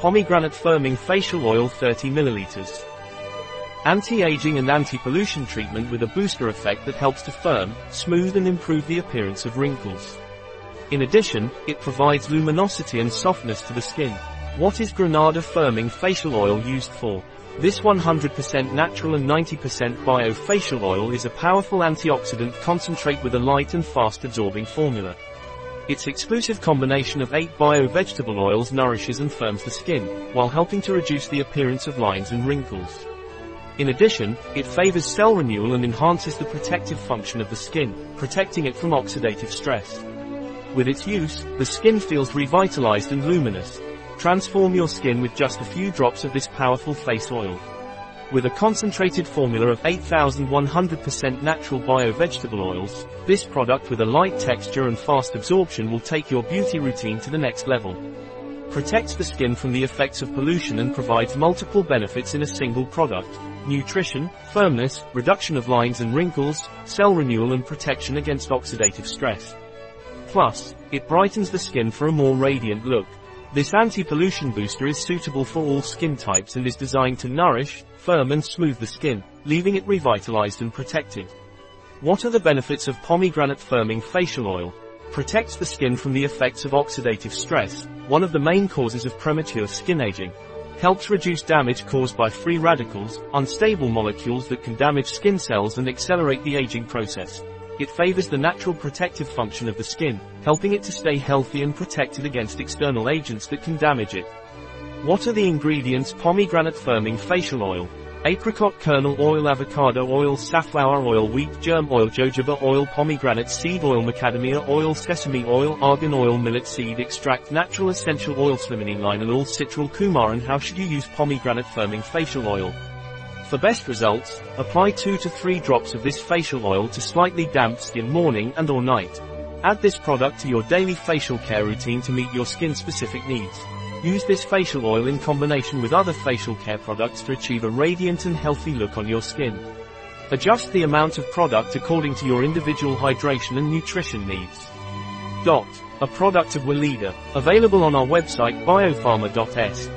Pomegranate Firming Facial Oil 30 ml. Anti-aging and anti-pollution treatment with a booster effect that helps to firm, smooth and improve the appearance of wrinkles. In addition, it provides luminosity and softness to the skin. What is Granada Firming Facial Oil used for? This 100% natural and 90% bio facial oil is a powerful antioxidant concentrate with a light and fast absorbing formula. Its exclusive combination of 8 bio-vegetable oils nourishes and firms the skin, while helping to reduce the appearance of lines and wrinkles. In addition, it favors cell renewal and enhances the protective function of the skin, protecting it from oxidative stress. With its use, the skin feels revitalized and luminous. Transform your skin with just a few drops of this powerful face oil. With a concentrated formula of 8,100% natural bio-vegetable oils, this product with a light texture and fast absorption will take your beauty routine to the next level. Protects the skin from the effects of pollution and provides multiple benefits in a single product nutrition, firmness, reduction of lines and wrinkles, cell renewal and protection against oxidative stress. Plus, it brightens the skin for a more radiant look. This anti-pollution booster is suitable for all skin types and is designed to nourish, firm and smooth the skin, leaving it revitalized and protected. What are the benefits of pomegranate firming facial oil? Protects the skin from the effects of oxidative stress, one of the main causes of premature skin aging helps reduce damage caused by free radicals, unstable molecules that can damage skin cells and accelerate the aging process. It favors the natural protective function of the skin, helping it to stay healthy and protected against external agents that can damage it. What are the ingredients pomegranate firming facial oil? apricot kernel oil avocado oil safflower oil wheat germ oil jojoba oil pomegranate seed oil macadamia oil sesame oil argan oil millet seed extract natural essential oil limonene linalool citral coumarin and how should you use pomegranate firming facial oil for best results, apply 2 to 3 drops of this facial oil to slightly damp skin morning and or night. Add this product to your daily facial care routine to meet your skin specific needs. Use this facial oil in combination with other facial care products to achieve a radiant and healthy look on your skin. Adjust the amount of product according to your individual hydration and nutrition needs. Dot. A product of Weleda, available on our website biopharma.s.